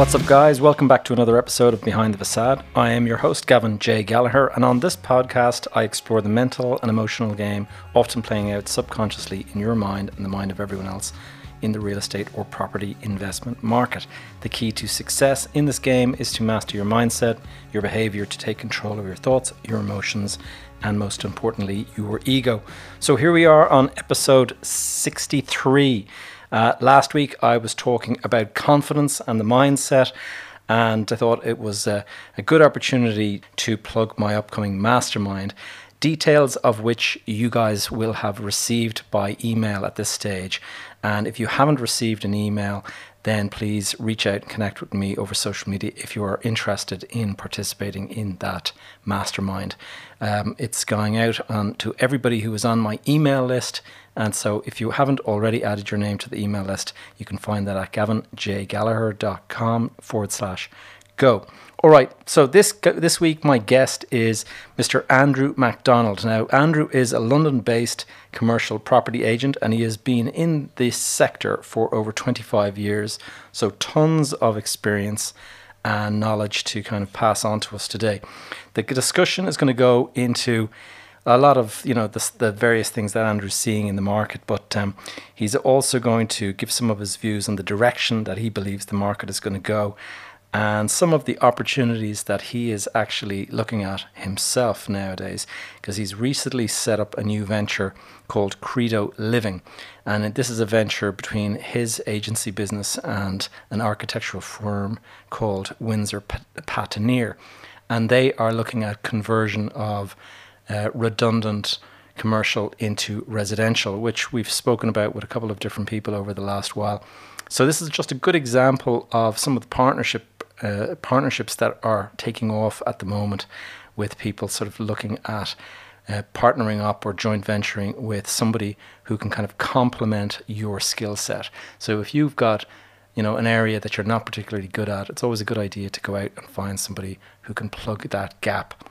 What's up, guys? Welcome back to another episode of Behind the Facade. I am your host, Gavin J. Gallagher, and on this podcast, I explore the mental and emotional game often playing out subconsciously in your mind and the mind of everyone else in the real estate or property investment market. The key to success in this game is to master your mindset, your behavior, to take control of your thoughts, your emotions, and most importantly, your ego. So here we are on episode 63. Uh, last week, I was talking about confidence and the mindset, and I thought it was a, a good opportunity to plug my upcoming mastermind. Details of which you guys will have received by email at this stage. And if you haven't received an email, then please reach out and connect with me over social media if you are interested in participating in that mastermind. Um, it's going out on, to everybody who is on my email list. And so if you haven't already added your name to the email list, you can find that at gavinjgallagher.com forward slash go. All right, so this this week my guest is Mr. Andrew MacDonald. Now, Andrew is a London-based commercial property agent, and he has been in this sector for over 25 years. So, tons of experience and knowledge to kind of pass on to us today. The discussion is going to go into a lot of you know the, the various things that Andrew's seeing in the market, but um, he's also going to give some of his views on the direction that he believes the market is going to go and some of the opportunities that he is actually looking at himself nowadays because he's recently set up a new venture called Credo Living. And this is a venture between his agency business and an architectural firm called Windsor Patania and they are looking at conversion of uh, redundant commercial into residential which we've spoken about with a couple of different people over the last while so this is just a good example of some of the partnership uh, partnerships that are taking off at the moment with people sort of looking at uh, partnering up or joint venturing with somebody who can kind of complement your skill set. So if you've got you know an area that you're not particularly good at, it's always a good idea to go out and find somebody who can plug that gap.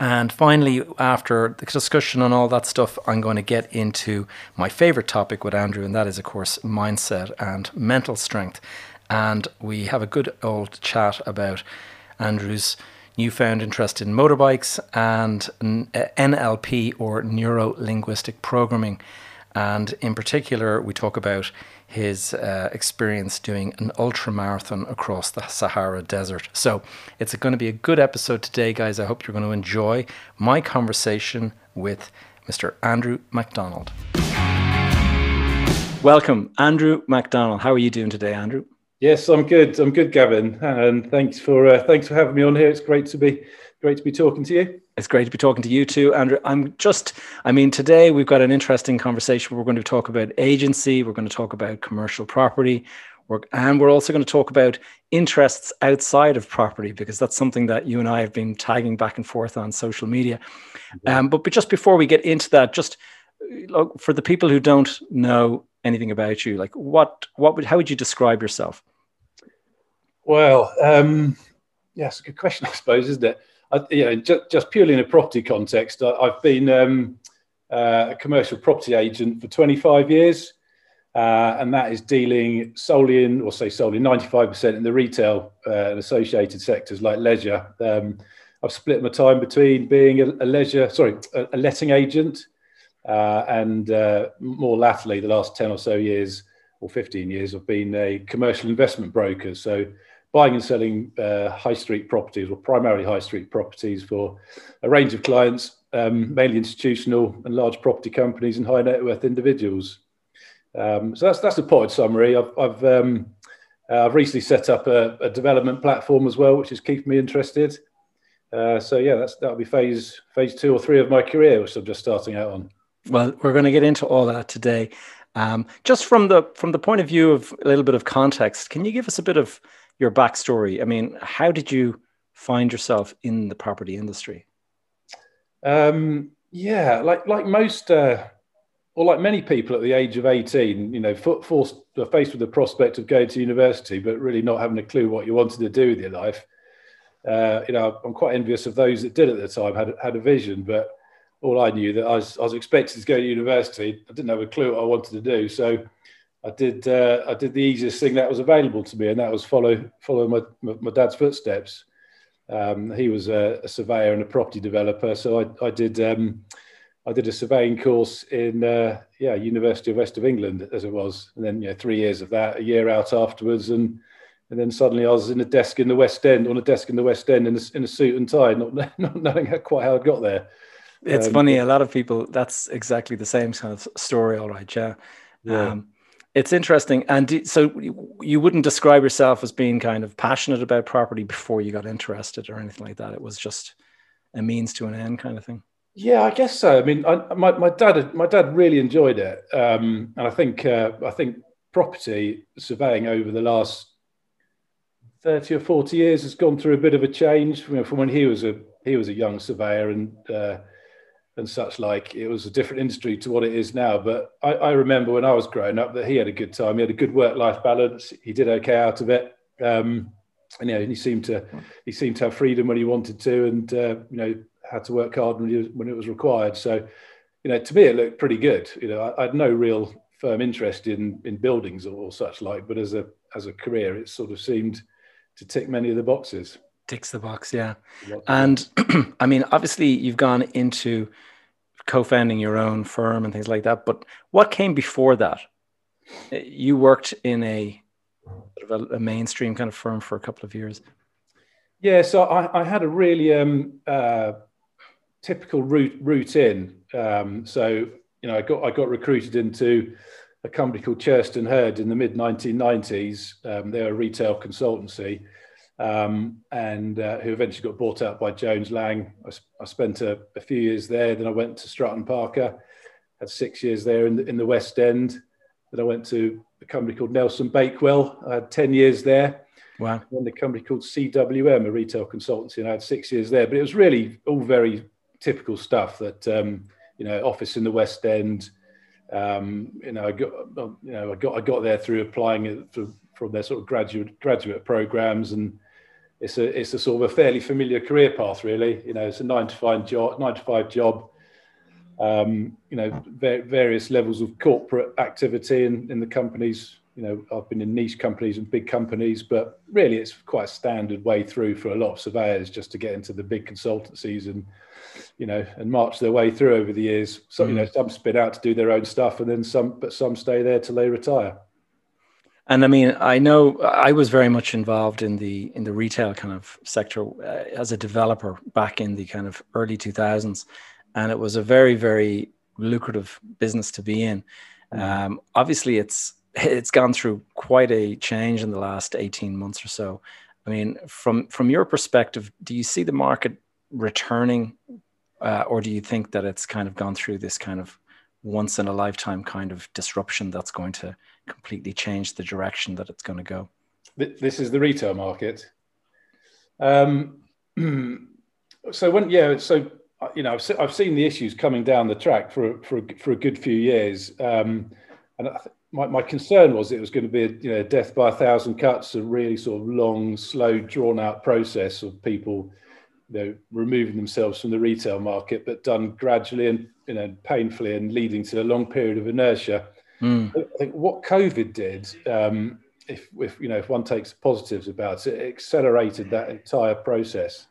And finally, after the discussion on all that stuff, I'm going to get into my favorite topic with Andrew, and that is, of course, mindset and mental strength and we have a good old chat about Andrew's newfound interest in motorbikes and NLP uh, or neuro linguistic programming. And in particular, we talk about his uh, experience doing an ultra marathon across the Sahara Desert. So it's going to be a good episode today, guys. I hope you're going to enjoy my conversation with Mr. Andrew MacDonald. Welcome, Andrew MacDonald. How are you doing today, Andrew? Yes, I'm good. I'm good, Gavin, and thanks for uh, thanks for having me on here. It's great to be great to be talking to you. It's great to be talking to you too, Andrew. I'm just, I mean, today we've got an interesting conversation. We're going to talk about agency. We're going to talk about commercial property, we're, and we're also going to talk about interests outside of property because that's something that you and I have been tagging back and forth on social media. Um, but, but just before we get into that, just look, for the people who don't know anything about you, like what what would how would you describe yourself? Well, um, yes, good question, I suppose, isn't it? I, you know, just, just purely in a property context, I, have been um, uh, a commercial property agent for 25 years, uh, and that is dealing solely in, or say solely, 95% in the retail uh, and associated sectors like leisure. Um, I've split my time between being a, a leisure, sorry, a, a letting agent uh, and uh, more latterly, the last 10 or so years or 15 years, I've been a commercial investment broker. So buying and selling uh, high street properties or primarily high street properties for a range of clients, um, mainly institutional and large property companies and high net worth individuals. Um, so that's that's a potted summary. I've I've, um, uh, I've recently set up a, a, development platform as well, which is keeping me interested. Uh, so yeah, that's that'll be phase phase two or three of my career, which I'm just starting out on. Well, we're going to get into all that today. Um, just from the from the point of view of a little bit of context, can you give us a bit of your backstory? I mean, how did you find yourself in the property industry? Um, yeah, like like most, uh, or like many people at the age of eighteen, you know, forced faced with the prospect of going to university, but really not having a clue what you wanted to do with your life. Uh, you know, I'm quite envious of those that did at the time, had had a vision, but all I knew that I was, I was expected to go to university. I didn't have a clue what I wanted to do. So I did uh, I did the easiest thing that was available to me, and that was follow follow my my, dad's footsteps. Um, he was a, a, surveyor and a property developer, so I, I did um, I did a surveying course in uh, yeah University of West of England as it was, and then you know three years of that, a year out afterwards, and and then suddenly I was in a desk in the West End, on a desk in the West End, in a, in a suit and tie, not, not knowing how, quite how I got there. It's um, funny. A lot of people. That's exactly the same kind of story. All right, yeah. yeah. Um, it's interesting. And so you wouldn't describe yourself as being kind of passionate about property before you got interested or anything like that. It was just a means to an end kind of thing. Yeah, I guess so. I mean, I, my, my dad my dad really enjoyed it, um, and I think uh, I think property surveying over the last thirty or forty years has gone through a bit of a change. You know, from when he was a he was a young surveyor and uh, and such like. It was a different industry to what it is now. But I, I remember when I was growing up that he had a good time. He had a good work life balance. He did okay out of it. Um, and yeah, he seemed to he seemed to have freedom when he wanted to, and uh, you know had to work hard when, was, when it was required. So, you know, to me it looked pretty good. You know, I, I had no real firm interest in in buildings or, or such like, but as a as a career, it sort of seemed to tick many of the boxes ticks the box yeah. And i mean obviously you've gone into co-founding your own firm and things like that but what came before that? Uh, you worked in a sort of a, a mainstream kind of firm for a couple of years. Yeah so i, I had a really um, uh, typical route route in. Um, so you know i got i got recruited into a company called Churston Heard in the mid 1990s um, they're a retail consultancy um, and uh, who eventually got bought out by Jones Lang. I, I spent a, a, few years there. Then I went to Stratton Parker, had six years there in the, in the West End. Then I went to a company called Nelson Bakewell. I had 10 years there. Wow. Then a company called CWM, a retail consultancy, and I had six years there. But it was really all very typical stuff that, um, you know, office in the West End. Um, you know, I got, you know, I got, I got there through applying it for, from their sort of graduate graduate programs and it's a it's a sort of a fairly familiar career path, really. You know, it's a nine to five job, nine to five job. Um, you know, various levels of corporate activity in, in the companies. You know, I've been in niche companies and big companies, but really, it's quite a standard way through for a lot of surveyors just to get into the big consultancies and you know and march their way through over the years. So mm. you know, some spin out to do their own stuff, and then some, but some stay there till they retire. And I mean, I know I was very much involved in the in the retail kind of sector uh, as a developer back in the kind of early 2000s, and it was a very very lucrative business to be in. Mm-hmm. Um, obviously, it's it's gone through quite a change in the last 18 months or so. I mean, from from your perspective, do you see the market returning, uh, or do you think that it's kind of gone through this kind of once in a lifetime kind of disruption that's going to completely change the direction that it's going to go. This is the retail market. Um, so when yeah, so you know I've, I've seen the issues coming down the track for for for a good few years, um, and my, my concern was it was going to be a you know death by a thousand cuts, a really sort of long, slow, drawn out process of people you know removing themselves from the retail market, but done gradually and you know painfully and leading to a long period of inertia. Mm. I think what COVID did, um, if, if you know if one takes positives about it, it accelerated that entire process.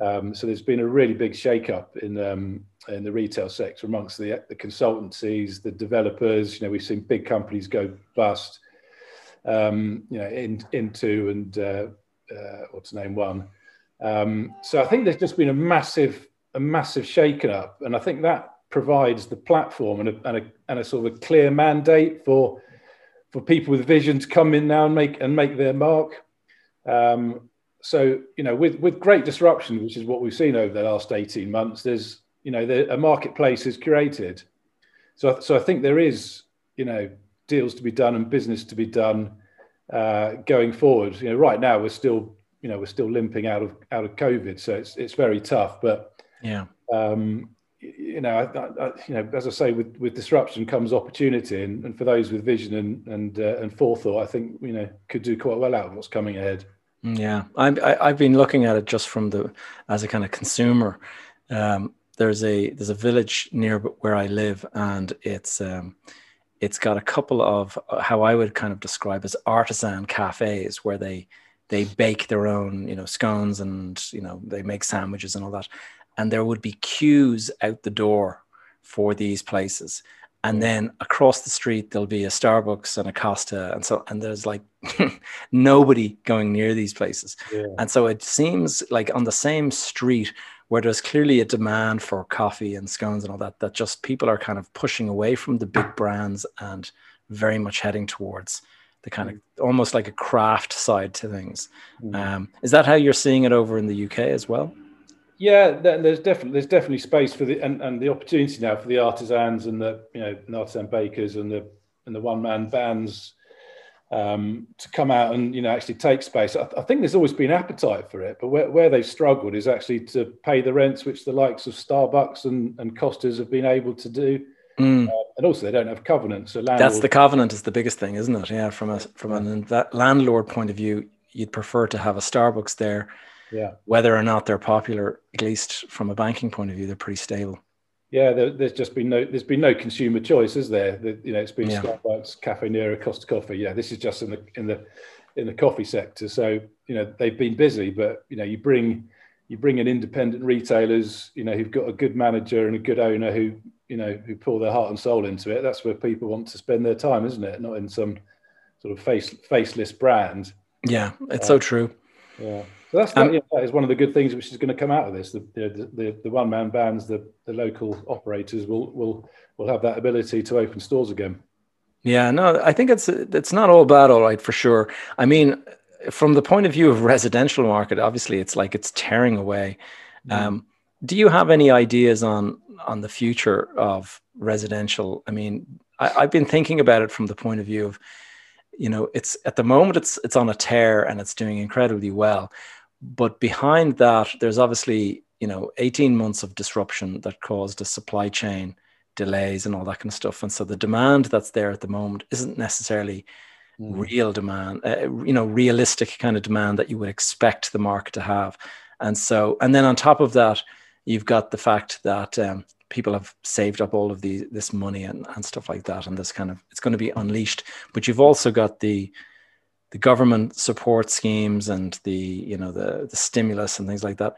Um, so there's been a really big shake-up in um, in the retail sector amongst the, the consultancies, the developers. You know, we've seen big companies go bust. Um, you know, in, Intu and uh, uh, what's name one. Um, so I think there's just been a massive, a massive shaken up, and I think that provides the platform and a, and a, and a sort of a clear mandate for for people with vision to come in now and make and make their mark. Um, so you know, with with great disruption, which is what we've seen over the last eighteen months, there's you know the, a marketplace is created. So so I think there is you know deals to be done and business to be done uh, going forward. You know, right now we're still you know we're still limping out of out of COVID, so it's it's very tough. But yeah, um, you know, I, I, you know, as I say, with, with disruption comes opportunity, and, and for those with vision and and uh, and forethought, I think you know could do quite well out of what's coming ahead. Mm, yeah, I, I I've been looking at it just from the as a kind of consumer. Um, there's a there's a village near where I live, and it's um, it's got a couple of uh, how I would kind of describe as artisan cafes where they they bake their own, you know, scones and you know they make sandwiches and all that, and there would be queues out the door for these places. And mm. then across the street there'll be a Starbucks and a Costa, and so and there's like nobody going near these places. Yeah. And so it seems like on the same street where there's clearly a demand for coffee and scones and all that, that just people are kind of pushing away from the big brands and very much heading towards the kind of almost like a craft side to things. Mm. Um, is that how you're seeing it over in the UK as well? Yeah, there's definitely there's definitely space for the and, and the opportunity now for the artisans and the you know the artisan bakers and the and the one man bands um, to come out and you know actually take space. I, I, think there's always been appetite for it, but where, where they've struggled is actually to pay the rents which the likes of Starbucks and, and Costas have been able to do. Mm. Uh, and also, they don't have covenants. So landlord... that's the covenant is the biggest thing, isn't it? Yeah, from a from an that landlord point of view, you'd prefer to have a Starbucks there. Yeah. Whether or not they're popular, at least from a banking point of view, they're pretty stable. Yeah, there, there's just been no there's been no consumer choice, is there? The, you know, it's been yeah. Starbucks, Caffè Nero, Costa Coffee. Yeah, this is just in the in the in the coffee sector. So you know they've been busy, but you know you bring you bring in independent retailers, you know, who've got a good manager and a good owner who you know who pour their heart and soul into it. That's where people want to spend their time, isn't it? Not in some sort of face faceless brand. Yeah, it's uh, so true. Yeah. So that's um, yeah, that is one of the good things which is going to come out of this. The the, the, the one man bands, the, the local operators will will will have that ability to open stores again. Yeah, no, I think it's it's not all bad, all right, for sure. I mean, from the point of view of residential market, obviously, it's like it's tearing away. Mm. Um, do you have any ideas on on the future of residential? I mean, I, I've been thinking about it from the point of view of, you know, it's at the moment it's it's on a tear and it's doing incredibly well but behind that, there's obviously you know 18 months of disruption that caused a supply chain delays and all that kind of stuff. And so the demand that's there at the moment isn't necessarily mm. real demand, uh, you know, realistic kind of demand that you would expect the market to have. And so, and then on top of that, you've got the fact that um, people have saved up all of the this money and, and stuff like that, and this kind of it's going to be unleashed. But you've also got the the government support schemes and the you know the the stimulus and things like that.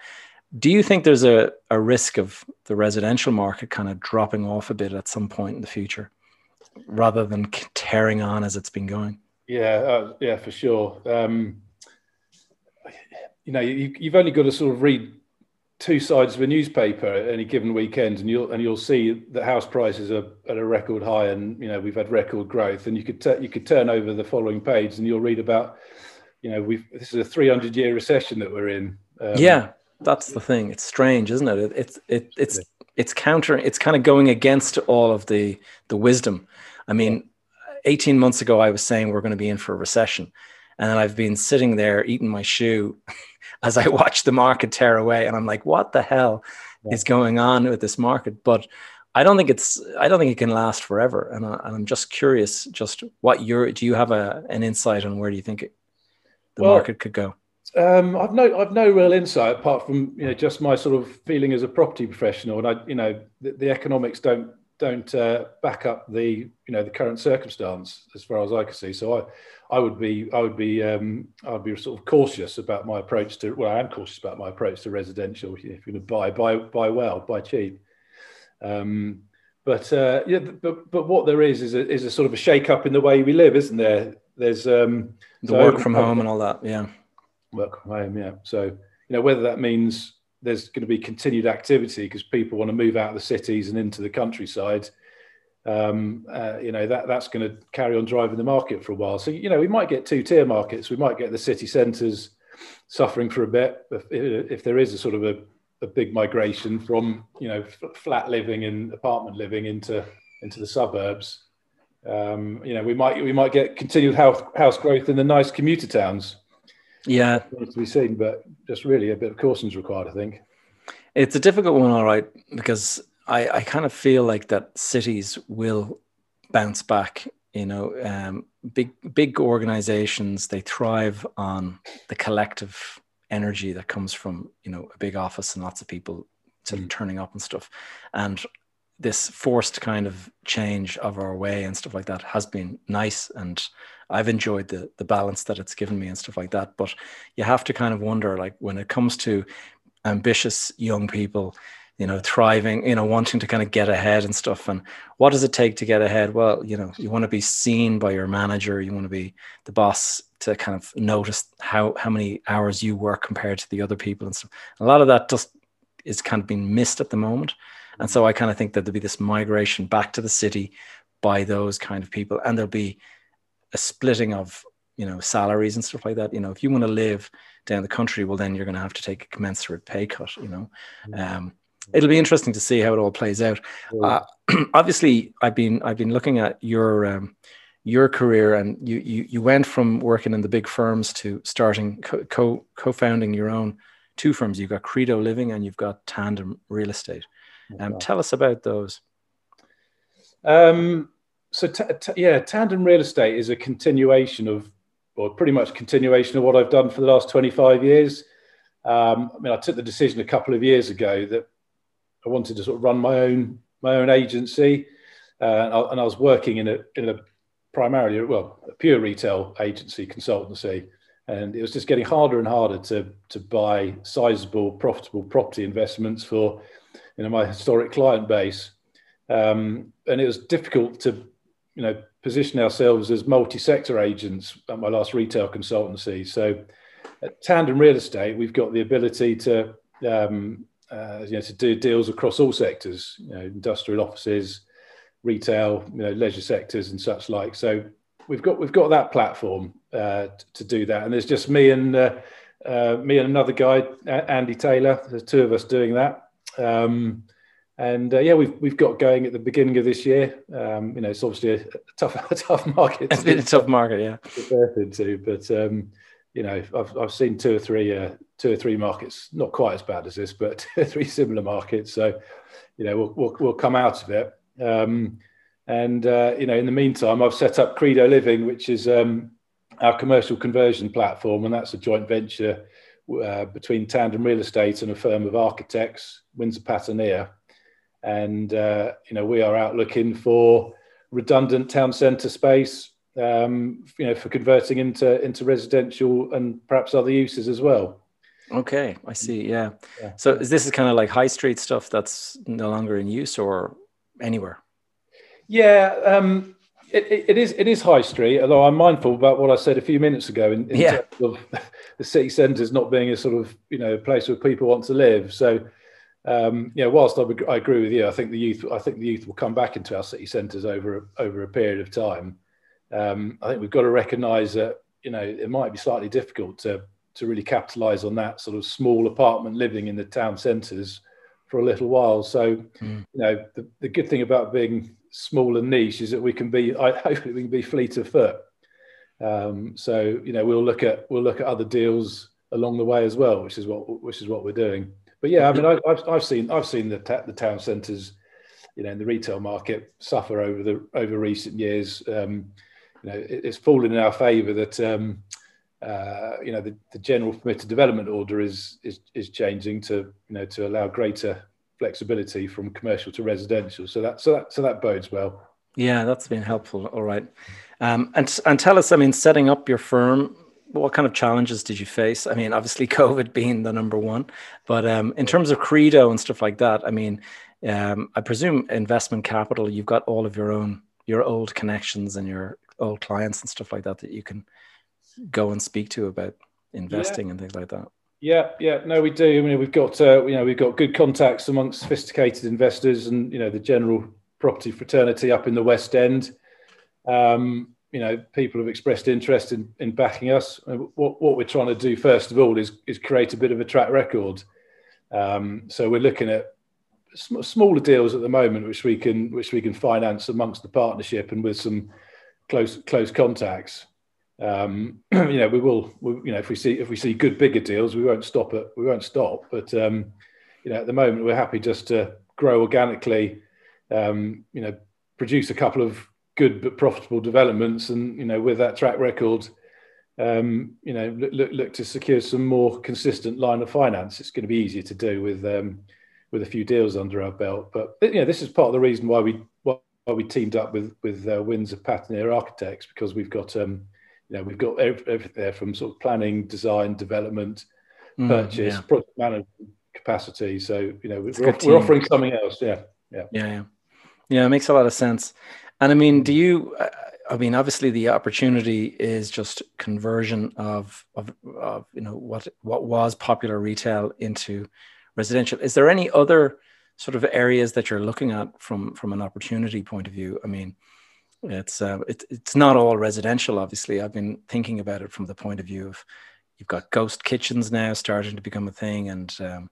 Do you think there's a, a risk of the residential market kind of dropping off a bit at some point in the future rather than tearing on as it's been going? Yeah uh, yeah for sure. Um, you know you, you've only got to sort of read two sides of a newspaper at any given weekend, and you'll and you'll see that house prices are at a record high, and you know we've had record growth. And you could t- you could turn over the following page, and you'll read about, you know, we've this is a 300 year recession that we're in. Um, yeah, that's the thing. It's strange, isn't it? it it's it, it's it's counter. It's kind of going against all of the the wisdom. I mean, 18 months ago, I was saying we're going to be in for a recession, and then I've been sitting there eating my shoe. as I watch the market tear away. And I'm like, what the hell yeah. is going on with this market? But I don't think it's I don't think it can last forever. And, I, am just curious, just what your do you have a an insight on where do you think it, the well, market could go? Um, I've no I've no real insight apart from you know just my sort of feeling as a property professional, and I you know the, the economics don't don't uh, back up the you know the current circumstance as far as I can see. So I I would be I would be um, I'd be sort of cautious about my approach to well I am cautious about my approach to residential. If you're going to buy buy buy well buy cheap. Um, but uh, yeah, but but what there is is a, is a sort of a shake up in the way we live, isn't there? There's um, the so work from home and all that. Yeah, work from home. Yeah. So you know whether that means there's going to be continued activity because people want to move out of the cities and into the countryside. Um, uh, you know that that's going to carry on driving the market for a while. So you know we might get two tier markets. We might get the city centres suffering for a bit if, if there is a sort of a, a big migration from you know f- flat living and apartment living into into the suburbs. Um, you know we might we might get continued house house growth in the nice commuter towns. Yeah, to be seen, but just really a bit of caution is required, I think. It's a difficult one, all right, because I, I kind of feel like that cities will bounce back. You know, um, big big organizations they thrive on the collective energy that comes from you know a big office and lots of people sort of mm. turning up and stuff, and this forced kind of change of our way and stuff like that has been nice and I've enjoyed the the balance that it's given me and stuff like that. But you have to kind of wonder, like when it comes to ambitious young people, you know, thriving, you know, wanting to kind of get ahead and stuff. And what does it take to get ahead? Well, you know, you want to be seen by your manager, you want to be the boss to kind of notice how how many hours you work compared to the other people and stuff. A lot of that just is kind of being missed at the moment. And so mm-hmm. I kind of think that there'll be this migration back to the city by those kind of people. And there'll be a splitting of you know salaries and stuff like that. You know if you want to live down the country well then you're going to have to take a commensurate pay cut you know? Mm-hmm. um, it'll be interesting to see how it all plays out. Uh, obviously i've been i've been looking at your um, your career and you, you you went from working in the big firms to starting co co-founding your own two firms. You've got credo living and you've got tandem real estate. Um, tell us about those. Um, so t- t- yeah, tandem real estate is a continuation of, or pretty much continuation of what I've done for the last 25 years. Um, I mean, I took the decision a couple of years ago that I wanted to sort of run my own my own agency, uh, and, I, and, I, was working in a in a primarily well a pure retail agency consultancy, and it was just getting harder and harder to to buy sizable profitable property investments for you know my historic client base, um, and it was difficult to you know, position ourselves as multi-sector agents at my last retail consultancy. So at Tandem Real Estate, we've got the ability to, um, uh, you know, to do deals across all sectors, you know, industrial offices, retail, you know, leisure sectors and such like. So we've got we've got that platform uh, to do that, and there's just me and uh, uh, me and another guy, Andy Taylor. There's two of us doing that. Um, and uh, yeah, we've we've got going at the beginning of this year. Um, you know, it's obviously a, tough a tough market. It's been a tough market, yeah. To into, but um, you know, I've I've seen two or three uh, two or three markets, not quite as bad as this, but three similar markets. So, you know, we'll we'll, we'll come out of it. Um, and uh, you know, in the meantime, I've set up Credo Living, which is um, our commercial conversion platform, and that's a joint venture uh, between Tandem Real Estate and a firm of architects, Windsor Patania and uh, you know we are out looking for redundant town centre space, um, you know, for converting into into residential and perhaps other uses as well. Okay, I see. Yeah. yeah. So is this is kind of like high street stuff that's no longer in use or anywhere? Yeah, um, it, it, is. It is high street. Although I'm mindful about what I said a few minutes ago in, in yeah. terms of the city centres not being a sort of you know place where people want to live. So um, you know, whilst I, I, agree with you, I think the youth, I think the youth will come back into our city centres over over a period of time. Um, I think we've got to recognise that you know it might be slightly difficult to to really capitalise on that sort of small apartment living in the town centres for a little while. So, mm. you know, the, the good thing about being small and niche is that we can be, I hopefully we can be fleet of foot. Um, so, you know, we'll look at we'll look at other deals along the way as well, which is what which is what we're doing. But yeah, I mean, I, have I've seen I've seen the ta- the town centres, you know, in the retail market suffer over the over recent years. Um, you know, it, it's fallen in our favour that um, uh, you know the, the general permitted development order is is is changing to you know to allow greater flexibility from commercial to residential. So that so that so that bodes well. Yeah, that's been helpful. All right, um, and and tell us. I mean, setting up your firm what kind of challenges did you face? I mean, obviously COVID being the number one, but um, in terms of Credo and stuff like that, I mean, um, I presume investment capital, you've got all of your own, your old connections and your old clients and stuff like that that you can go and speak to about investing yeah. and things like that. Yeah, yeah, no, we do. I mean, we've got uh, you know we've got good contacts amongst sophisticated investors and you know the general property fraternity up in the West End. Um, you know people have expressed interest in, in backing us. What, what we're trying to do first of all is is create a bit of a track record. Um, so we're looking at sm- smaller deals at the moment, which we can which we can finance amongst the partnership and with some close close contacts. Um, you know, we will. We, you know, if we see if we see good bigger deals, we won't stop it. We won't stop. But um, you know, at the moment, we're happy just to grow organically. Um, you know, produce a couple of good but profitable developments, and you know, with that track record, um, you know, look, look, look, to secure some more consistent line of finance. It's going to be easier to do with um, with a few deals under our belt. But you know, this is part of the reason why we why we teamed up with with uh, Windsor Patterson Architects because we've got um, you know we've got everything there from sort of planning, design, development, mm, purchase, yeah. project management capacity. So you know we're, we're, we're offering something else. Yeah, yeah, yeah, yeah. Yeah, it makes a lot of sense. And I mean, do you? I mean, obviously, the opportunity is just conversion of, of, of you know what what was popular retail into residential. Is there any other sort of areas that you're looking at from from an opportunity point of view? I mean, it's uh, it, it's not all residential. Obviously, I've been thinking about it from the point of view of you've got ghost kitchens now starting to become a thing, and um,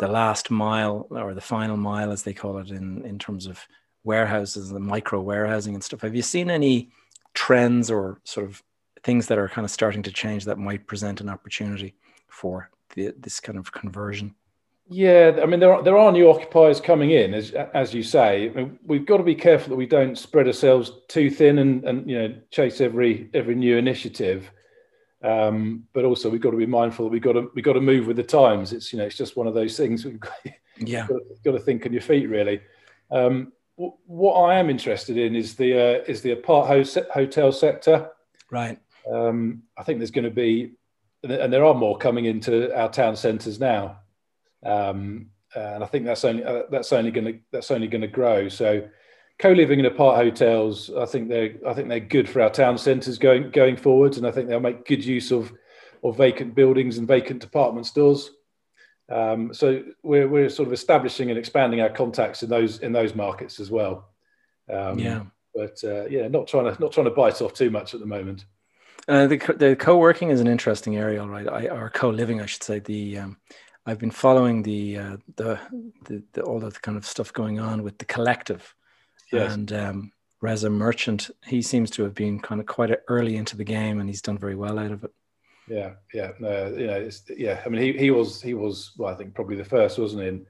the last mile or the final mile, as they call it, in in terms of warehouses and micro warehousing and stuff. Have you seen any trends or sort of things that are kind of starting to change that might present an opportunity for the, this kind of conversion? Yeah, I mean there are there are new occupiers coming in, as as you say. I mean, we've got to be careful that we don't spread ourselves too thin and and you know chase every every new initiative. Um, but also we've got to be mindful that we've got to we've got to move with the times. It's you know it's just one of those things. We've got, yeah, got to, got to think on your feet really. Um, what I am interested in is the uh, is the apart hotel sector. Right. Um, I think there's going to be, and there are more coming into our town centres now, um, and I think that's only uh, that's only going to that's only going to grow. So, co-living in apart hotels, I think they're I think they're good for our town centres going going forwards, and I think they'll make good use of of vacant buildings and vacant department stores. Um, so we're, we're sort of establishing and expanding our contacts in those in those markets as well. Um, yeah, but uh, yeah, not trying to not trying to bite off too much at the moment. Uh, the the co-working is an interesting area, right? I, or co-living, I should say. The um, I've been following the, uh, the, the the all the kind of stuff going on with the collective, yes. and um, Reza Merchant. He seems to have been kind of quite early into the game, and he's done very well out of it. Yeah, yeah, no, you know, yeah. I mean, he, he was he was well, I think probably the first, wasn't he? In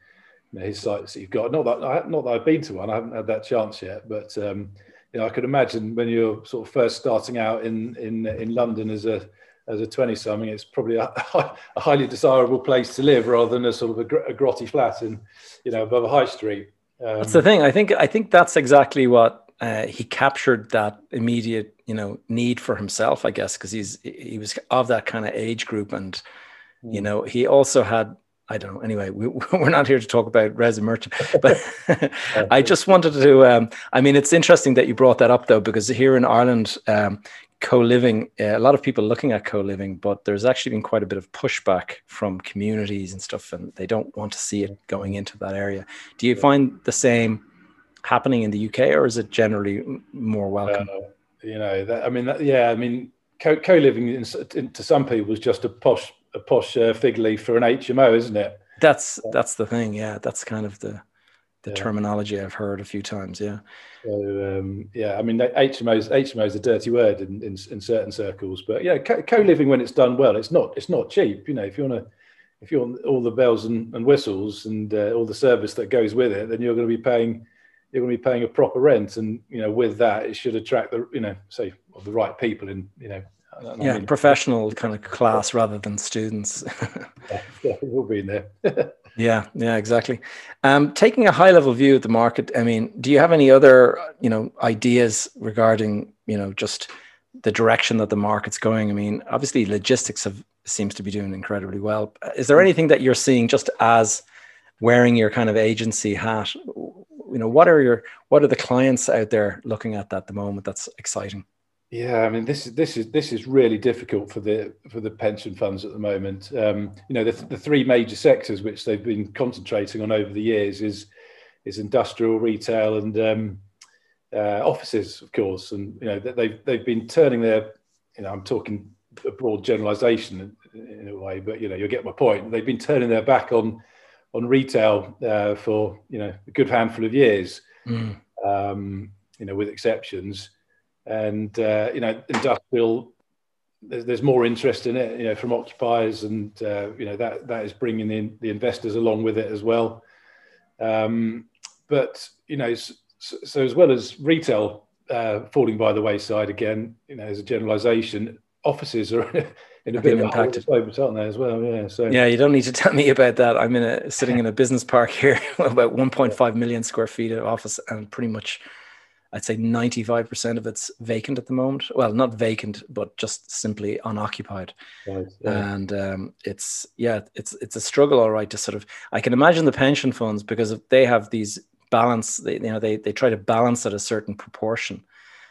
you know, his sites that you've got. Not that I, not that I've been to one. I haven't had that chance yet, but um, you know, I could imagine when you're sort of first starting out in in in London as a as a 20 something, it's probably a, a, highly desirable place to live rather than a sort of a, a grotty flat in, you know, above a high street. Um, that's the thing. I think I think that's exactly what uh, he captured that immediate you know need for himself i guess because he's he was of that kind of age group and you mm. know he also had i don't know anyway we, we're not here to talk about Reza merchant but i just wanted to um, i mean it's interesting that you brought that up though because here in ireland um, co-living uh, a lot of people looking at co-living but there's actually been quite a bit of pushback from communities and stuff and they don't want to see it going into that area. Do you find the same happening in the UK, or is it generally more welcome? Uh, you know, that, I mean, that, yeah, I mean, co- living in, in, to some people is just a posh, a posh uh, fig leaf for an HMO, isn't it? That's that's the thing. Yeah, that's kind of the the yeah. terminology I've heard a few times. Yeah. So um, yeah, I mean, HMOs HMO is a dirty word in, in, in certain circles, but yeah, co living when it's done well, it's not it's not cheap. You know, if you want to if you want all the bells and, and whistles and uh, all the service that goes with it, then you're going to be paying you're going to be paying a proper rent, and you know, with that, it should attract the you know, say the right people in you know. Yeah, professional kind of class rather than students. yeah, yeah, we'll be in there. yeah, yeah, exactly. Um, taking a high level view of the market, I mean, do you have any other you know ideas regarding you know just the direction that the market's going? I mean, obviously, logistics have seems to be doing incredibly well. Is there anything that you're seeing just as wearing your kind of agency hat you know what are your what are the clients out there looking at at the moment that's exciting yeah, I mean this is this is this is really difficult for the for the pension funds at the moment. Um, you know, the, the three major sectors which they've been concentrating on over the years is is industrial, retail, and um, uh, offices, of course. And you know, they've they've been turning their, you know, I'm talking a broad generalisation in, in, a way, but you know, you'll get my point. They've been turning their back on on retail uh, for you know a good handful of years, mm. um, you know, with exceptions, and uh, you know, industrial. There's, there's, more interest in it, you know, from occupiers, and uh, you know that that is bringing in the investors along with it as well. Um, but you know, so, so, as well as retail uh, falling by the wayside again, you know, as a generalisation, offices are in a bit of impacted moments, aren't they as well? Yeah. So yeah, you don't need to tell me about that. I'm in a sitting in a business park here, about 1.5 million square feet of office, and pretty much, I'd say 95% of it's vacant at the moment. Well, not vacant, but just simply unoccupied. Right, yeah. And um, it's yeah, it's it's a struggle, all right, to sort of. I can imagine the pension funds because they have these balance. They, you know, they they try to balance at a certain proportion.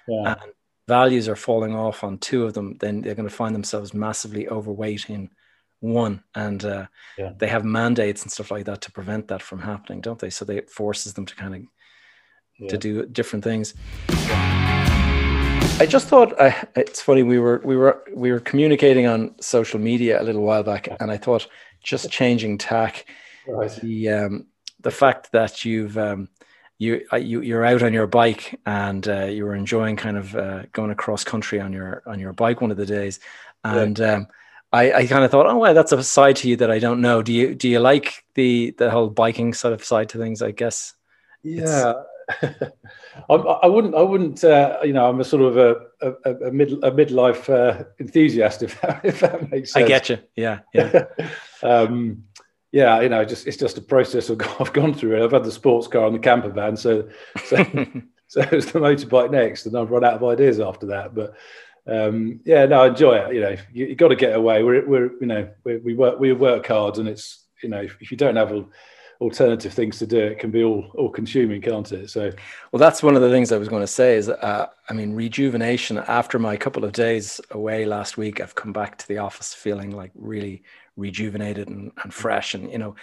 Yeah. And values are falling off on two of them, then they're going to find themselves massively overweight in one. And uh, yeah. they have mandates and stuff like that to prevent that from happening, don't they? So they it forces them to kind of yeah. to do different things. I just thought uh, it's funny we were we were we were communicating on social media a little while back, and I thought just changing tack, right. the um, the fact that you've um, you uh, you you're out on your bike and uh, you were enjoying kind of uh, going across country on your on your bike one of the days, and yeah. um, I, I kind of thought, oh well, that's a side to you that I don't know. Do you do you like the the whole biking sort of side to things? I guess. Yeah, I, I, wouldn't. I wouldn't. Uh, you know, I'm a sort of a a, a mid a midlife uh, enthusiast, if that, if that makes sense. I get you. Yeah, yeah. um, yeah, you know, just it's just a process I've gone through. I've had the sports car and the camper van, so so so it was the motorbike next, and I've run out of ideas after that. But um, yeah, no, I enjoy it. You know, you, you got to get away. We're we're you know we, we work we work hard, and it's you know if you don't have a, alternative things to do, it can be all all consuming, can't it? So well, that's one of the things I was going to say. Is uh, I mean, rejuvenation. After my couple of days away last week, I've come back to the office feeling like really rejuvenated and, and fresh and you know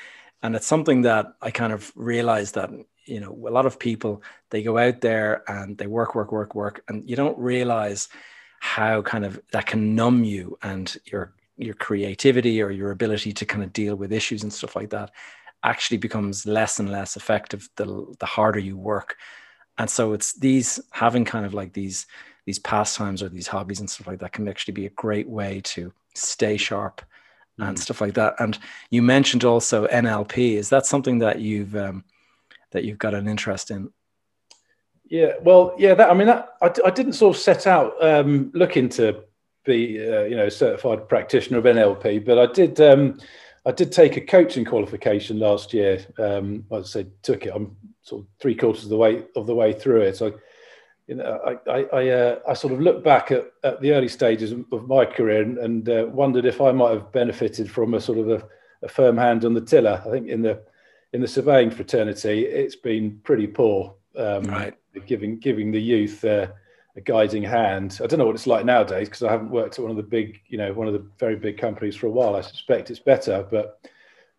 and it's something that i kind of realized that you know a lot of people they go out there and they work work work work and you don't realize how kind of that can numb you and your your creativity or your ability to kind of deal with issues and stuff like that actually becomes less and less effective the, the harder you work. And so it's these having kind of like these these pastimes or these hobbies and stuff like that can actually be a great way to stay sharp and mm. stuff like that. And you mentioned also NLP. Is that something that you've um, that you've got an interest in? Yeah, well, yeah. That I mean, that, I, I didn't sort of set out um, looking to be, uh, you know, certified practitioner of NLP, but I did. Um, I did take a coaching qualification last year. Um, I said took it. I'm sort of three quarters of the way of the way through it. So you know, I I, uh, I, sort of look back at, at the early stages of my career and, and uh, wondered if I might have benefited from a sort of a, a, firm hand on the tiller. I think in the in the surveying fraternity, it's been pretty poor, um, right. giving giving the youth uh, a guiding hand. I don't know what it's like nowadays because I haven't worked at one of the big, you know, one of the very big companies for a while. I suspect it's better, but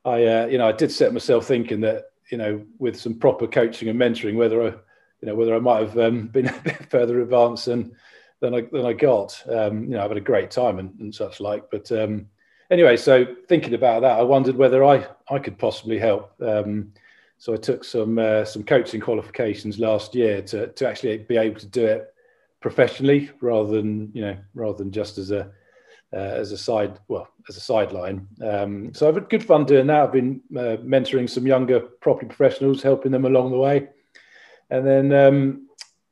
I, uh, you know, I did set myself thinking that, you know, with some proper coaching and mentoring, whether I you know whether I might have um, been a bit further advanced than than I than I got. Um, you know, I've had a great time and, and such like. But um, anyway, so thinking about that, I wondered whether I I could possibly help. Um, so I took some uh, some coaching qualifications last year to to actually be able to do it professionally rather than you know rather than just as a uh, as a side well as a sideline. Um, so I've had good fun doing that. I've been uh, mentoring some younger property professionals, helping them along the way. And then um,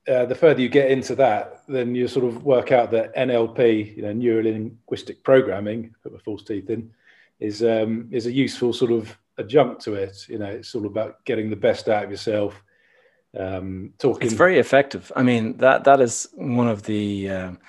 uh, the further you get into that, then you sort of work out that NLP, you know, neuro linguistic programming, put my false teeth in, is um, is a useful sort of adjunct to it. You know, it's all about getting the best out of yourself. Um, talking. It's very effective. I mean, that that is one of the um,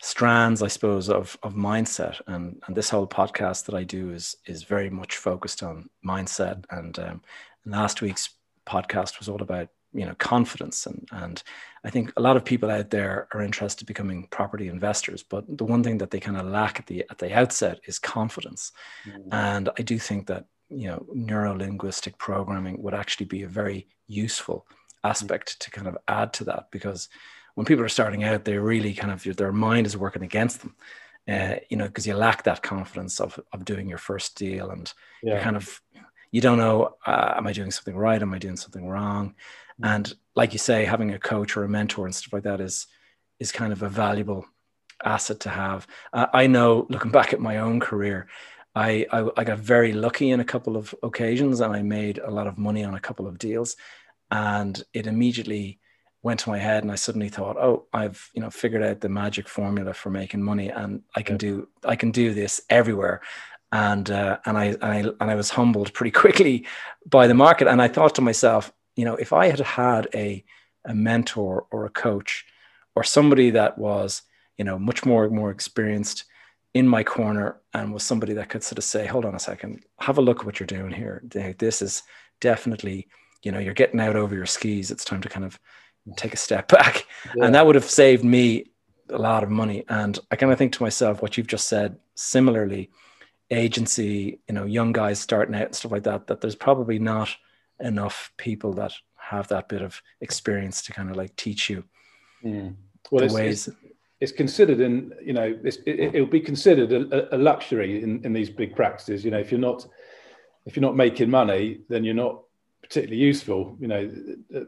strands, I suppose, of of mindset, and and this whole podcast that I do is is very much focused on mindset. And um, last week's podcast was all about you know confidence and and i think a lot of people out there are interested in becoming property investors but the one thing that they kind of lack at the at the outset is confidence mm-hmm. and i do think that you know neuro linguistic programming would actually be a very useful aspect mm-hmm. to kind of add to that because when people are starting out they really kind of their mind is working against them uh, you know because you lack that confidence of of doing your first deal and yeah. you kind of you don't know uh, am i doing something right am i doing something wrong and like you say having a coach or a mentor and stuff like that is is kind of a valuable asset to have. Uh, i know looking back at my own career I, I, I got very lucky in a couple of occasions and i made a lot of money on a couple of deals. And it immediately went to my head and I suddenly thought, oh, I've you know figured out the magic formula for making money, and I can do I can do this everywhere. And uh, and I and I and I was humbled pretty quickly by the market, and I thought to myself, you know, if I had had a a mentor or a coach or somebody that was you know much more more experienced in my corner and was somebody that could sort of say, hold on a second, have a look at what you're doing here. This is definitely, you know, you're getting out over your skis. It's time to kind of take a step back. Yeah. And that would have saved me a lot of money. And I kind of think to myself, what you've just said, similarly, agency, you know, young guys starting out and stuff like that, that there's probably not enough people that have that bit of experience to kind of like teach you mm. well, the it's, ways. It's, it's, considered in, you know, it, will be considered a, a luxury in, in these big practices. You know, if you're not, if you're not making money, then you're not particularly useful. You know,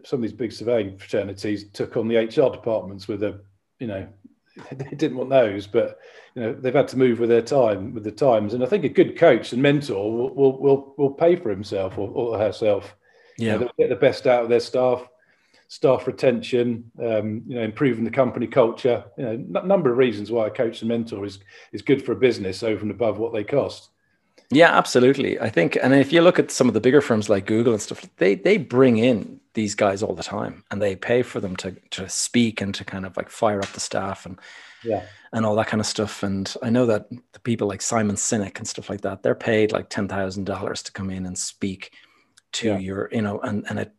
some of these big surveying fraternities took on the HR departments with a, you know, they didn't want those, but you know they've had to move with their time, with the times. And I think a good coach and mentor will will will, will pay for himself or, or herself. Yeah, you know, get the best out of their staff, staff retention, um, you know, improving the company culture. You know, a number of reasons why a coach and mentor is is good for a business over and above what they cost. Yeah, absolutely. I think, and if you look at some of the bigger firms like Google and stuff, they they bring in these guys all the time, and they pay for them to to speak and to kind of like fire up the staff and yeah and all that kind of stuff. And I know that the people like Simon Sinek and stuff like that, they're paid like ten thousand dollars to come in and speak to yeah. your, you know, and and it,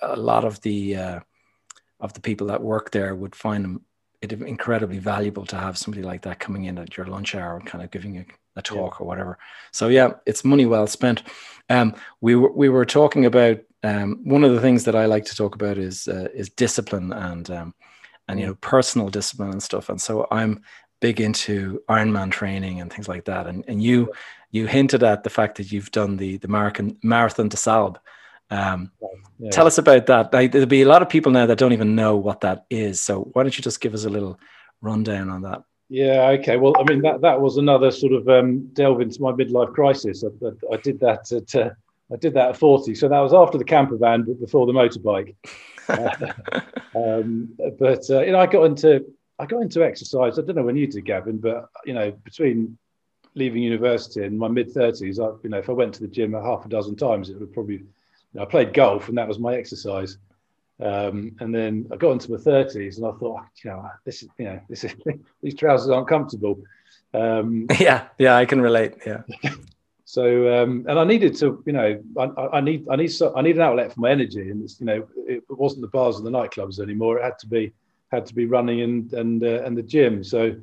a lot of the uh, of the people that work there would find them it incredibly valuable to have somebody like that coming in at your lunch hour and kind of giving you a talk yeah. or whatever. So yeah, it's money well spent. Um, we were we were talking about um, one of the things that I like to talk about is uh, is discipline and um, and you mm. know personal discipline and stuff. And so I'm big into Ironman training and things like that. And and you you hinted at the fact that you've done the the marathon marathon des Sables. Um, yeah. Tell us about that. there'll be a lot of people now that don't even know what that is. So why don't you just give us a little rundown on that? Yeah. Okay. Well, I mean that that was another sort of um, delve into my midlife crisis. I, I, I did that at uh, I did that at forty. So that was after the camper van, but before the motorbike. uh, um, but uh, you know, I got into I got into exercise. I don't know when you did, Gavin, but you know, between leaving university in my mid thirties, I you know, if I went to the gym a half a dozen times, it would probably. You know, I played golf, and that was my exercise. Um, and then I got into my thirties, and I thought, you know, this is, you know, this is these trousers aren't comfortable. Um, yeah, yeah, I can relate. Yeah. so, um, and I needed to, you know, I, I, need, I need, so, I need an outlet for my energy, and it's, you know, it wasn't the bars and the nightclubs anymore. It had to be, had to be running and and uh, and the gym. So,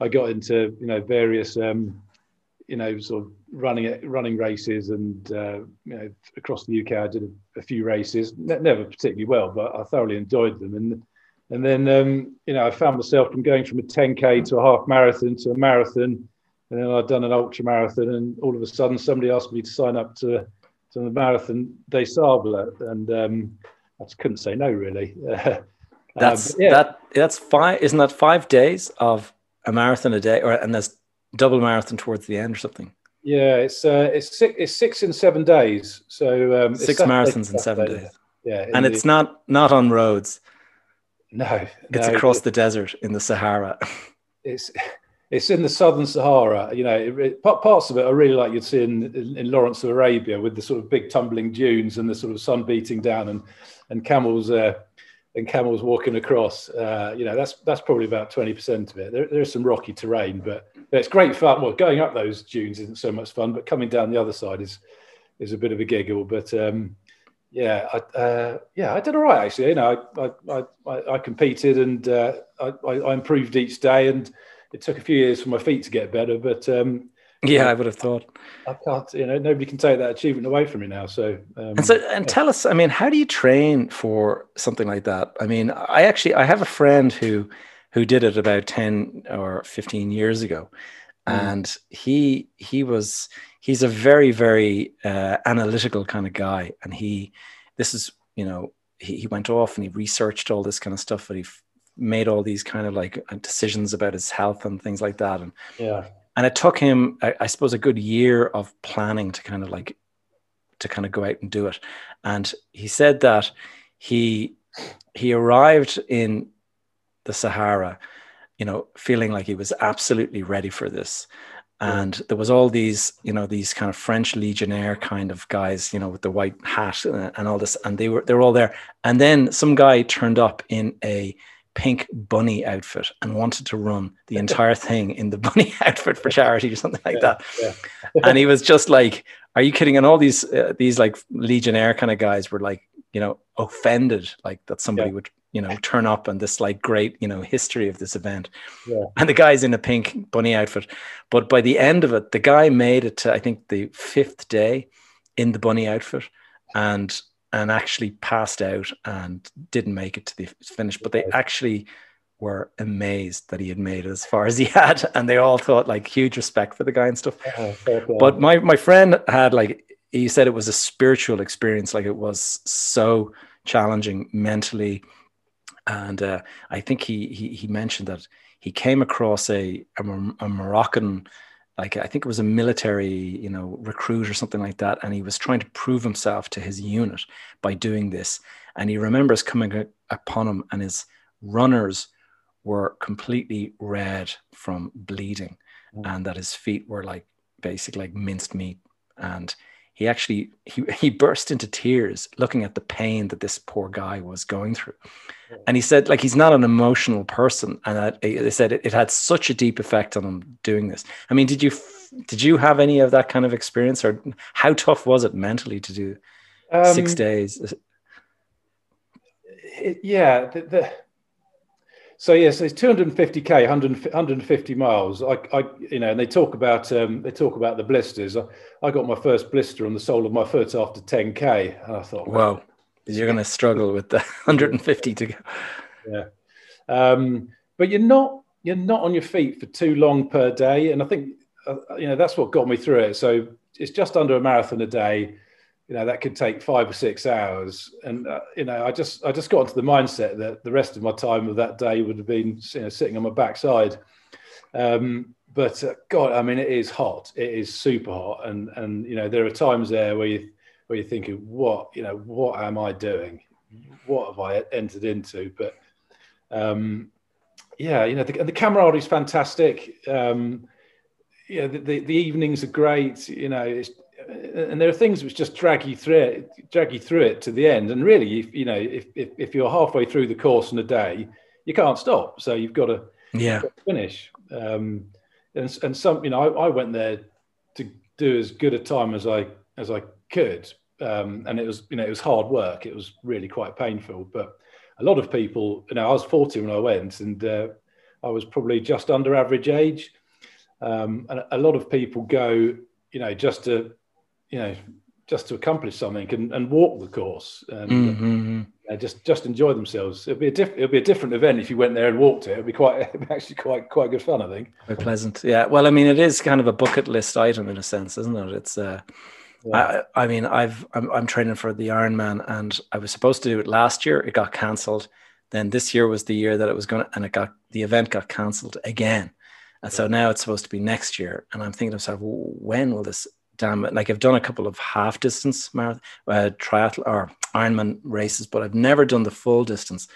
I got into, you know, various um, you know, sort of running running races and uh, you know across the UK. I did a, a few races, never particularly well, but I thoroughly enjoyed them. And and then um, you know I found myself from going from a 10k to a half marathon to a marathon, and then I'd done an ultra marathon, and all of a sudden somebody asked me to sign up to to the marathon des Sables, and um, I just couldn't say no really. that's um, yeah. that that's five. Isn't that five days of a marathon a day, or and there's double marathon towards the end or something. Yeah, it's uh, it's six it's six in seven days. So um, six marathons in seven days. Yeah, and it's not not on roads. No, it's no, across the desert in the Sahara. It's it's in the southern Sahara. You know, it, it, parts of it are really like you'd see in, in, in, Lawrence of Arabia with the sort of big tumbling dunes and the sort of sun beating down and and camels uh, and camels walking across. Uh, you know, that's that's probably about twenty percent of it. There, there's some rocky terrain, but it's great fun. Well, going up those dunes isn't so much fun, but coming down the other side is is a bit of a giggle. But um, yeah, I, uh, yeah, I did all right actually. You know, I I, I, I competed and uh, I, I, improved each day, and it took a few years for my feet to get better. But um, yeah, I would have thought. I can't, you know, nobody can take that achievement away from me now. So, um, and so, and yeah. tell us, I mean, how do you train for something like that? I mean, I actually, I have a friend who who did it about 10 or 15 years ago mm. and he he was he's a very very uh, analytical kind of guy and he this is you know he, he went off and he researched all this kind of stuff and he f- made all these kind of like decisions about his health and things like that and yeah and it took him I, I suppose a good year of planning to kind of like to kind of go out and do it and he said that he he arrived in the Sahara, you know, feeling like he was absolutely ready for this. And there was all these, you know, these kind of French legionnaire kind of guys, you know, with the white hat uh, and all this, and they were they were all there. And then some guy turned up in a pink bunny outfit and wanted to run the entire thing in the bunny outfit for charity or something like yeah, that. Yeah. and he was just like, "Are you kidding?" And all these uh, these like legionnaire kind of guys were like, you know, offended like that somebody yeah. would you know turn up and this like great you know history of this event. And the guy's in a pink bunny outfit, but by the end of it, the guy made it to I think the fifth day in the bunny outfit, and and actually passed out and didn't make it to the finish. But they actually were amazed that he had made it as far as he had, and they all thought like huge respect for the guy and stuff. Oh, but my my friend had like he said it was a spiritual experience, like it was so challenging mentally, and uh, I think he, he he mentioned that he came across a a, a Moroccan like I think it was a military, you know, recruit or something like that, and he was trying to prove himself to his unit by doing this. And he remembers coming upon him, and his runners were completely red from bleeding, mm. and that his feet were like basically like minced meat. And he actually he, he burst into tears looking at the pain that this poor guy was going through. And he said like he's not an emotional person and that, they said it, it, had such a deep effect on him doing this. I mean did you did you have any of that kind of experience or how tough was it mentally to do um, six days? it, yeah the, the, so yes it's 250k 100, 150 miles I, I you know and they talk about um, they talk about the blisters I, I got my first blister on the sole of my foot after 10k and i thought wow you're going to struggle with the 150 to go. Yeah, um, but you're not you're not on your feet for too long per day, and I think uh, you know that's what got me through it. So it's just under a marathon a day. You know that could take five or six hours, and uh, you know I just I just got into the mindset that the rest of my time of that day would have been you know, sitting on my backside. Um, but uh, God, I mean, it is hot. It is super hot, and and you know there are times there where you where you're thinking, what, you know, what am I doing? What have I entered into? But um, yeah, you know, the, the camaraderie is fantastic. Um, yeah, the, the, the, evenings are great. You know, and there are things which just drag you through it, drag you through it to the end. And really, if, you know, if, if, if you're halfway through the course in a day, you can't stop. So you've got to, yeah, got to finish. Um, and, and some, you know, I, I went there to do as good a time as I as I could. Um, and it was, you know, it was hard work. It was really quite painful. But a lot of people, you know, I was 40 when I went, and uh, I was probably just under average age. Um, and a lot of people go, you know, just to, you know, just to accomplish something and, and walk the course and mm-hmm. uh, just just enjoy themselves. It'll be a different it'll be a different event if you went there and walked it. It'll be quite it'll be actually quite quite good fun, I think. Very pleasant, yeah. Well, I mean, it is kind of a bucket list item in a sense, isn't it? It's uh, yeah. I, I, mean, I've I'm, I'm, training for the Ironman, and I was supposed to do it last year. It got cancelled. Then this year was the year that it was going to, and it got the event got cancelled again. And so now it's supposed to be next year. And I'm thinking to myself, when will this damn it? Like I've done a couple of half distance marathon, uh, triathlon or Ironman races, but I've never done the full distance.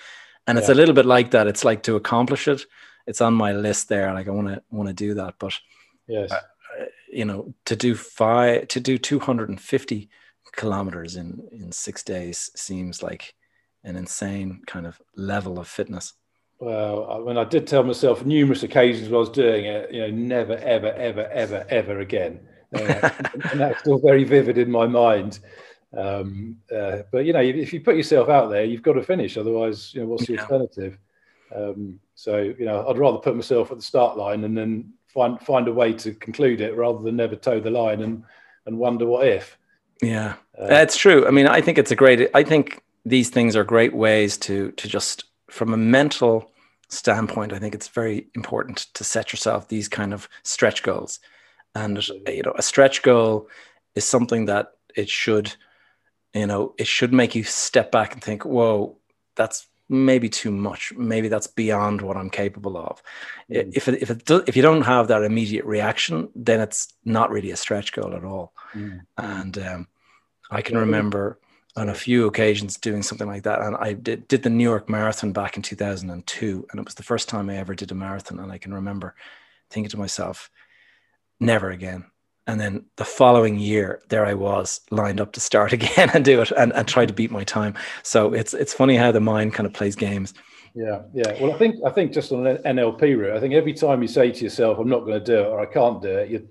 And it's yeah. a little bit like that. It's like to accomplish it. It's on my list there. Like I want to want to do that, but yes, you know, to do five, to do 250 kilometers in, in six days seems like an insane kind of level of fitness. Well, I mean, I did tell myself numerous occasions when I was doing it, you know, never, ever, ever, ever, ever again. Uh, and that's still very vivid in my mind. Um, uh, but you know, if you put yourself out there, you've got to finish. Otherwise, you know, what's the yeah. alternative? Um, so you know, I'd rather put myself at the start line and then find find a way to conclude it rather than never toe the line and and wonder what if. Yeah, uh, that's true. I mean, I think it's a great. I think these things are great ways to to just from a mental standpoint. I think it's very important to set yourself these kind of stretch goals, and you know, a stretch goal is something that it should, you know, it should make you step back and think, "Whoa, that's maybe too much. Maybe that's beyond what I'm capable of. Mm. If it, if it do, if you don't have that immediate reaction, then it's not really a stretch goal at all. Mm. And um, I can remember on a few occasions doing something like that. And I did, did the New York Marathon back in 2002. And it was the first time I ever did a marathon. And I can remember thinking to myself, never again. And then the following year, there I was lined up to start again and do it and, and try to beat my time. So it's it's funny how the mind kind of plays games. Yeah, yeah. Well, I think I think just on an NLP route, I think every time you say to yourself, "I'm not going to do it" or "I can't do it," you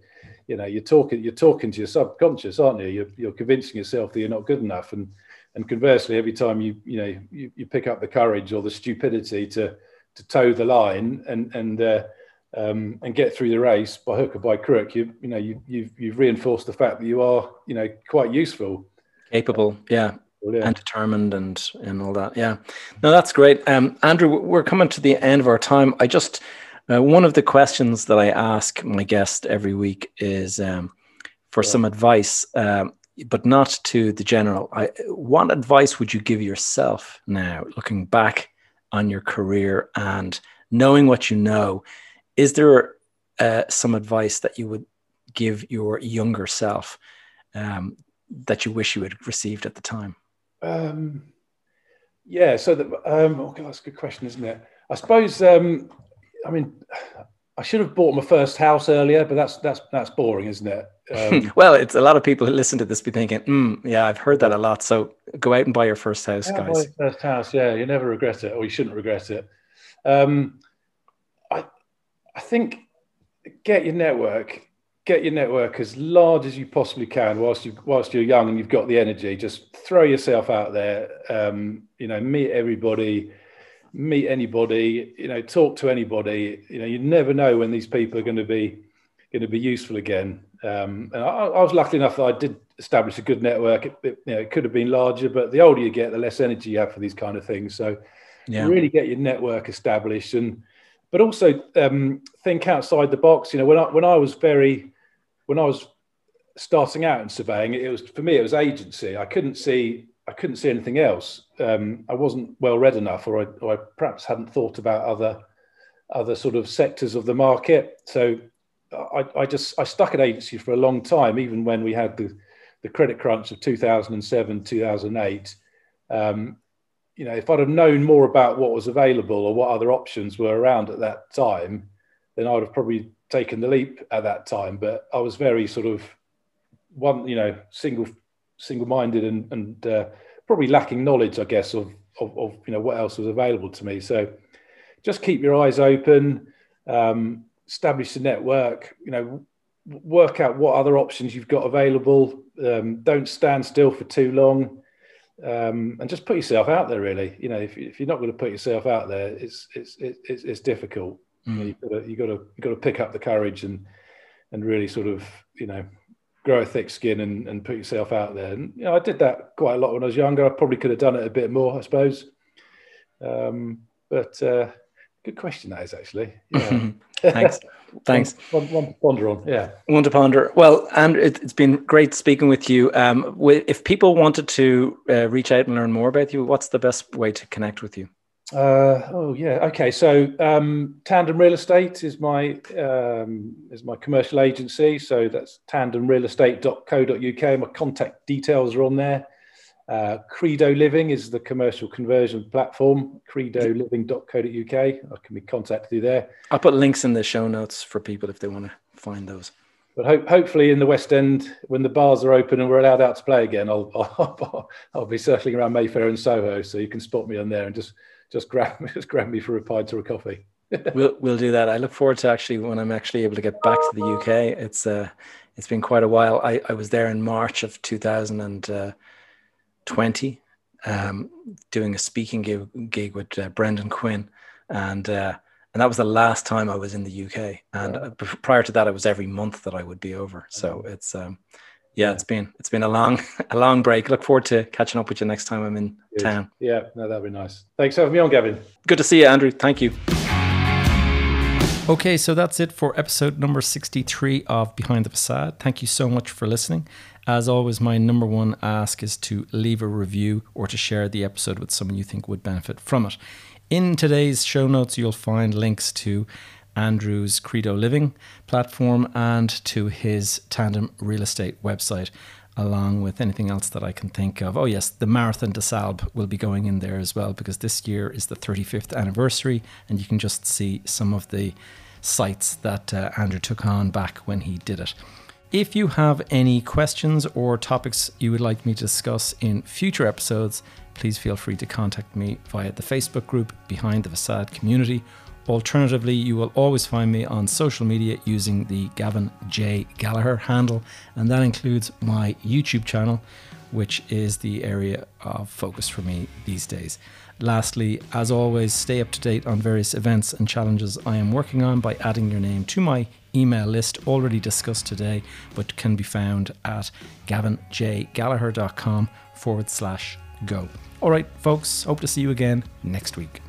you know you're talking you're talking to your subconscious, aren't you? You're, you're convincing yourself that you're not good enough, and and conversely, every time you you know you, you pick up the courage or the stupidity to to toe the line and and uh, um, and get through the race by hook or by crook, you you know you you've you've reinforced the fact that you are you know quite useful, capable, yeah. yeah. and determined and and all that. Yeah, no, that's great. Um, Andrew, we're coming to the end of our time. I just uh, one of the questions that I ask my guest every week is um, for yeah. some advice, um, but not to the general. I, what advice would you give yourself now, looking back on your career and knowing what you know? Is there uh, some advice that you would give your younger self um, that you wish you had received at the time? Um, yeah, so the, um, oh God, that's a good question, isn't it? I suppose um, I mean, I should have bought my first house earlier, but that's that's that's boring, isn't it? Um, well, it's a lot of people who listen to this be thinking, mm, "Yeah, I've heard that a lot." So go out and buy your first house, yeah, guys. first house, yeah, you never regret it, or you shouldn't regret it. Um, I think get your network, get your network as large as you possibly can whilst you whilst you're young and you've got the energy. Just throw yourself out there. Um, you know, meet everybody meet anybody, you know, talk to anybody. You know, you never know when these people are going to be going to be useful again. Um, and I, I, was lucky enough that I did establish a good network. It, it, you know, it could have been larger, but the older you get, the less energy you have for these kind of things. So, yeah. really get your network established, and but also um, think outside the box. You know, when I when I was very when I was starting out in surveying, it was for me it was agency. I couldn't see I couldn't see anything else. Um, I wasn't well read enough, or I, or I, perhaps hadn't thought about other other sort of sectors of the market. So I, I, just I stuck at agency for a long time, even when we had the the credit crunch of 2007, 2008. Um, you know, if I'd have known more about what was available or what other options were around at that time, then I would have probably taken the leap at that time. But I was very sort of one, you know, single single-minded and, and uh, probably lacking knowledge, I guess, of, of, of, you know what else was available to me. So just keep your eyes open, um, establish the network. You know, work out what other options you've got available. Um, don't stand still for too long, um, and just put yourself out there. Really, you know, if, if you're not going to put yourself out there, it's it's it's, it's difficult. Mm. You know, you've got to you got to you got to pick up the courage and and really sort of you know grow a thick skin and, and put yourself out there. And you know, I did that quite a lot when I was younger. I probably could have done it a bit more, I suppose. Um, but uh, good question that is actually. Yeah. Thanks. Thanks. One, one, one, to ponder on. Yeah. One to ponder. Well, and it, has been great speaking with you. Um, if people wanted to uh, reach out and learn more about you, what's the best way to connect with you? Uh, oh yeah. Okay. So um, Tandem Real Estate is my um, is my commercial agency. So that's tandemrealestate.co.uk. My contact details are on there. Uh, Credo Living is the commercial conversion platform. CredoLiving.co.uk. I can be contacted through there. I'll put links in the show notes for people if they want to find those. But ho- hopefully, in the West End, when the bars are open and we're allowed out to play again, I'll, I'll, I'll be circling around Mayfair and Soho, so you can spot me on there and just just grab just grab me for a pint or a coffee. we'll we'll do that. I look forward to actually when I'm actually able to get back to the UK. It's uh it's been quite a while. I, I was there in March of 2020, um, doing a speaking gig, gig with uh, Brendan Quinn, and uh, and that was the last time I was in the UK. And yeah. prior to that, it was every month that I would be over. So it's um, yeah, it's been it's been a long a long break. Look forward to catching up with you next time I'm in Good. town. Yeah, no, that'd be nice. Thanks for having me on, Gavin. Good to see you, Andrew. Thank you. Okay, so that's it for episode number 63 of Behind the Facade. Thank you so much for listening. As always, my number one ask is to leave a review or to share the episode with someone you think would benefit from it. In today's show notes, you'll find links to Andrew's Credo Living platform and to his Tandem Real Estate website. along with anything else that I can think of. Oh, yes, the Marathon des Sables will be going in there as well because this year is the 35th anniversary, and you can just see some of the sites that uh, Andrew took on back when he did it. If you have any questions or topics you would like me to discuss in future episodes, please feel free to contact me via the Facebook group Behind the Facade Community. Alternatively, you will always find me on social media using the Gavin J. Gallagher handle, and that includes my YouTube channel, which is the area of focus for me these days. Lastly, as always, stay up to date on various events and challenges I am working on by adding your name to my email list already discussed today, but can be found at gavinjgallagher.com forward slash go. All right, folks, hope to see you again next week.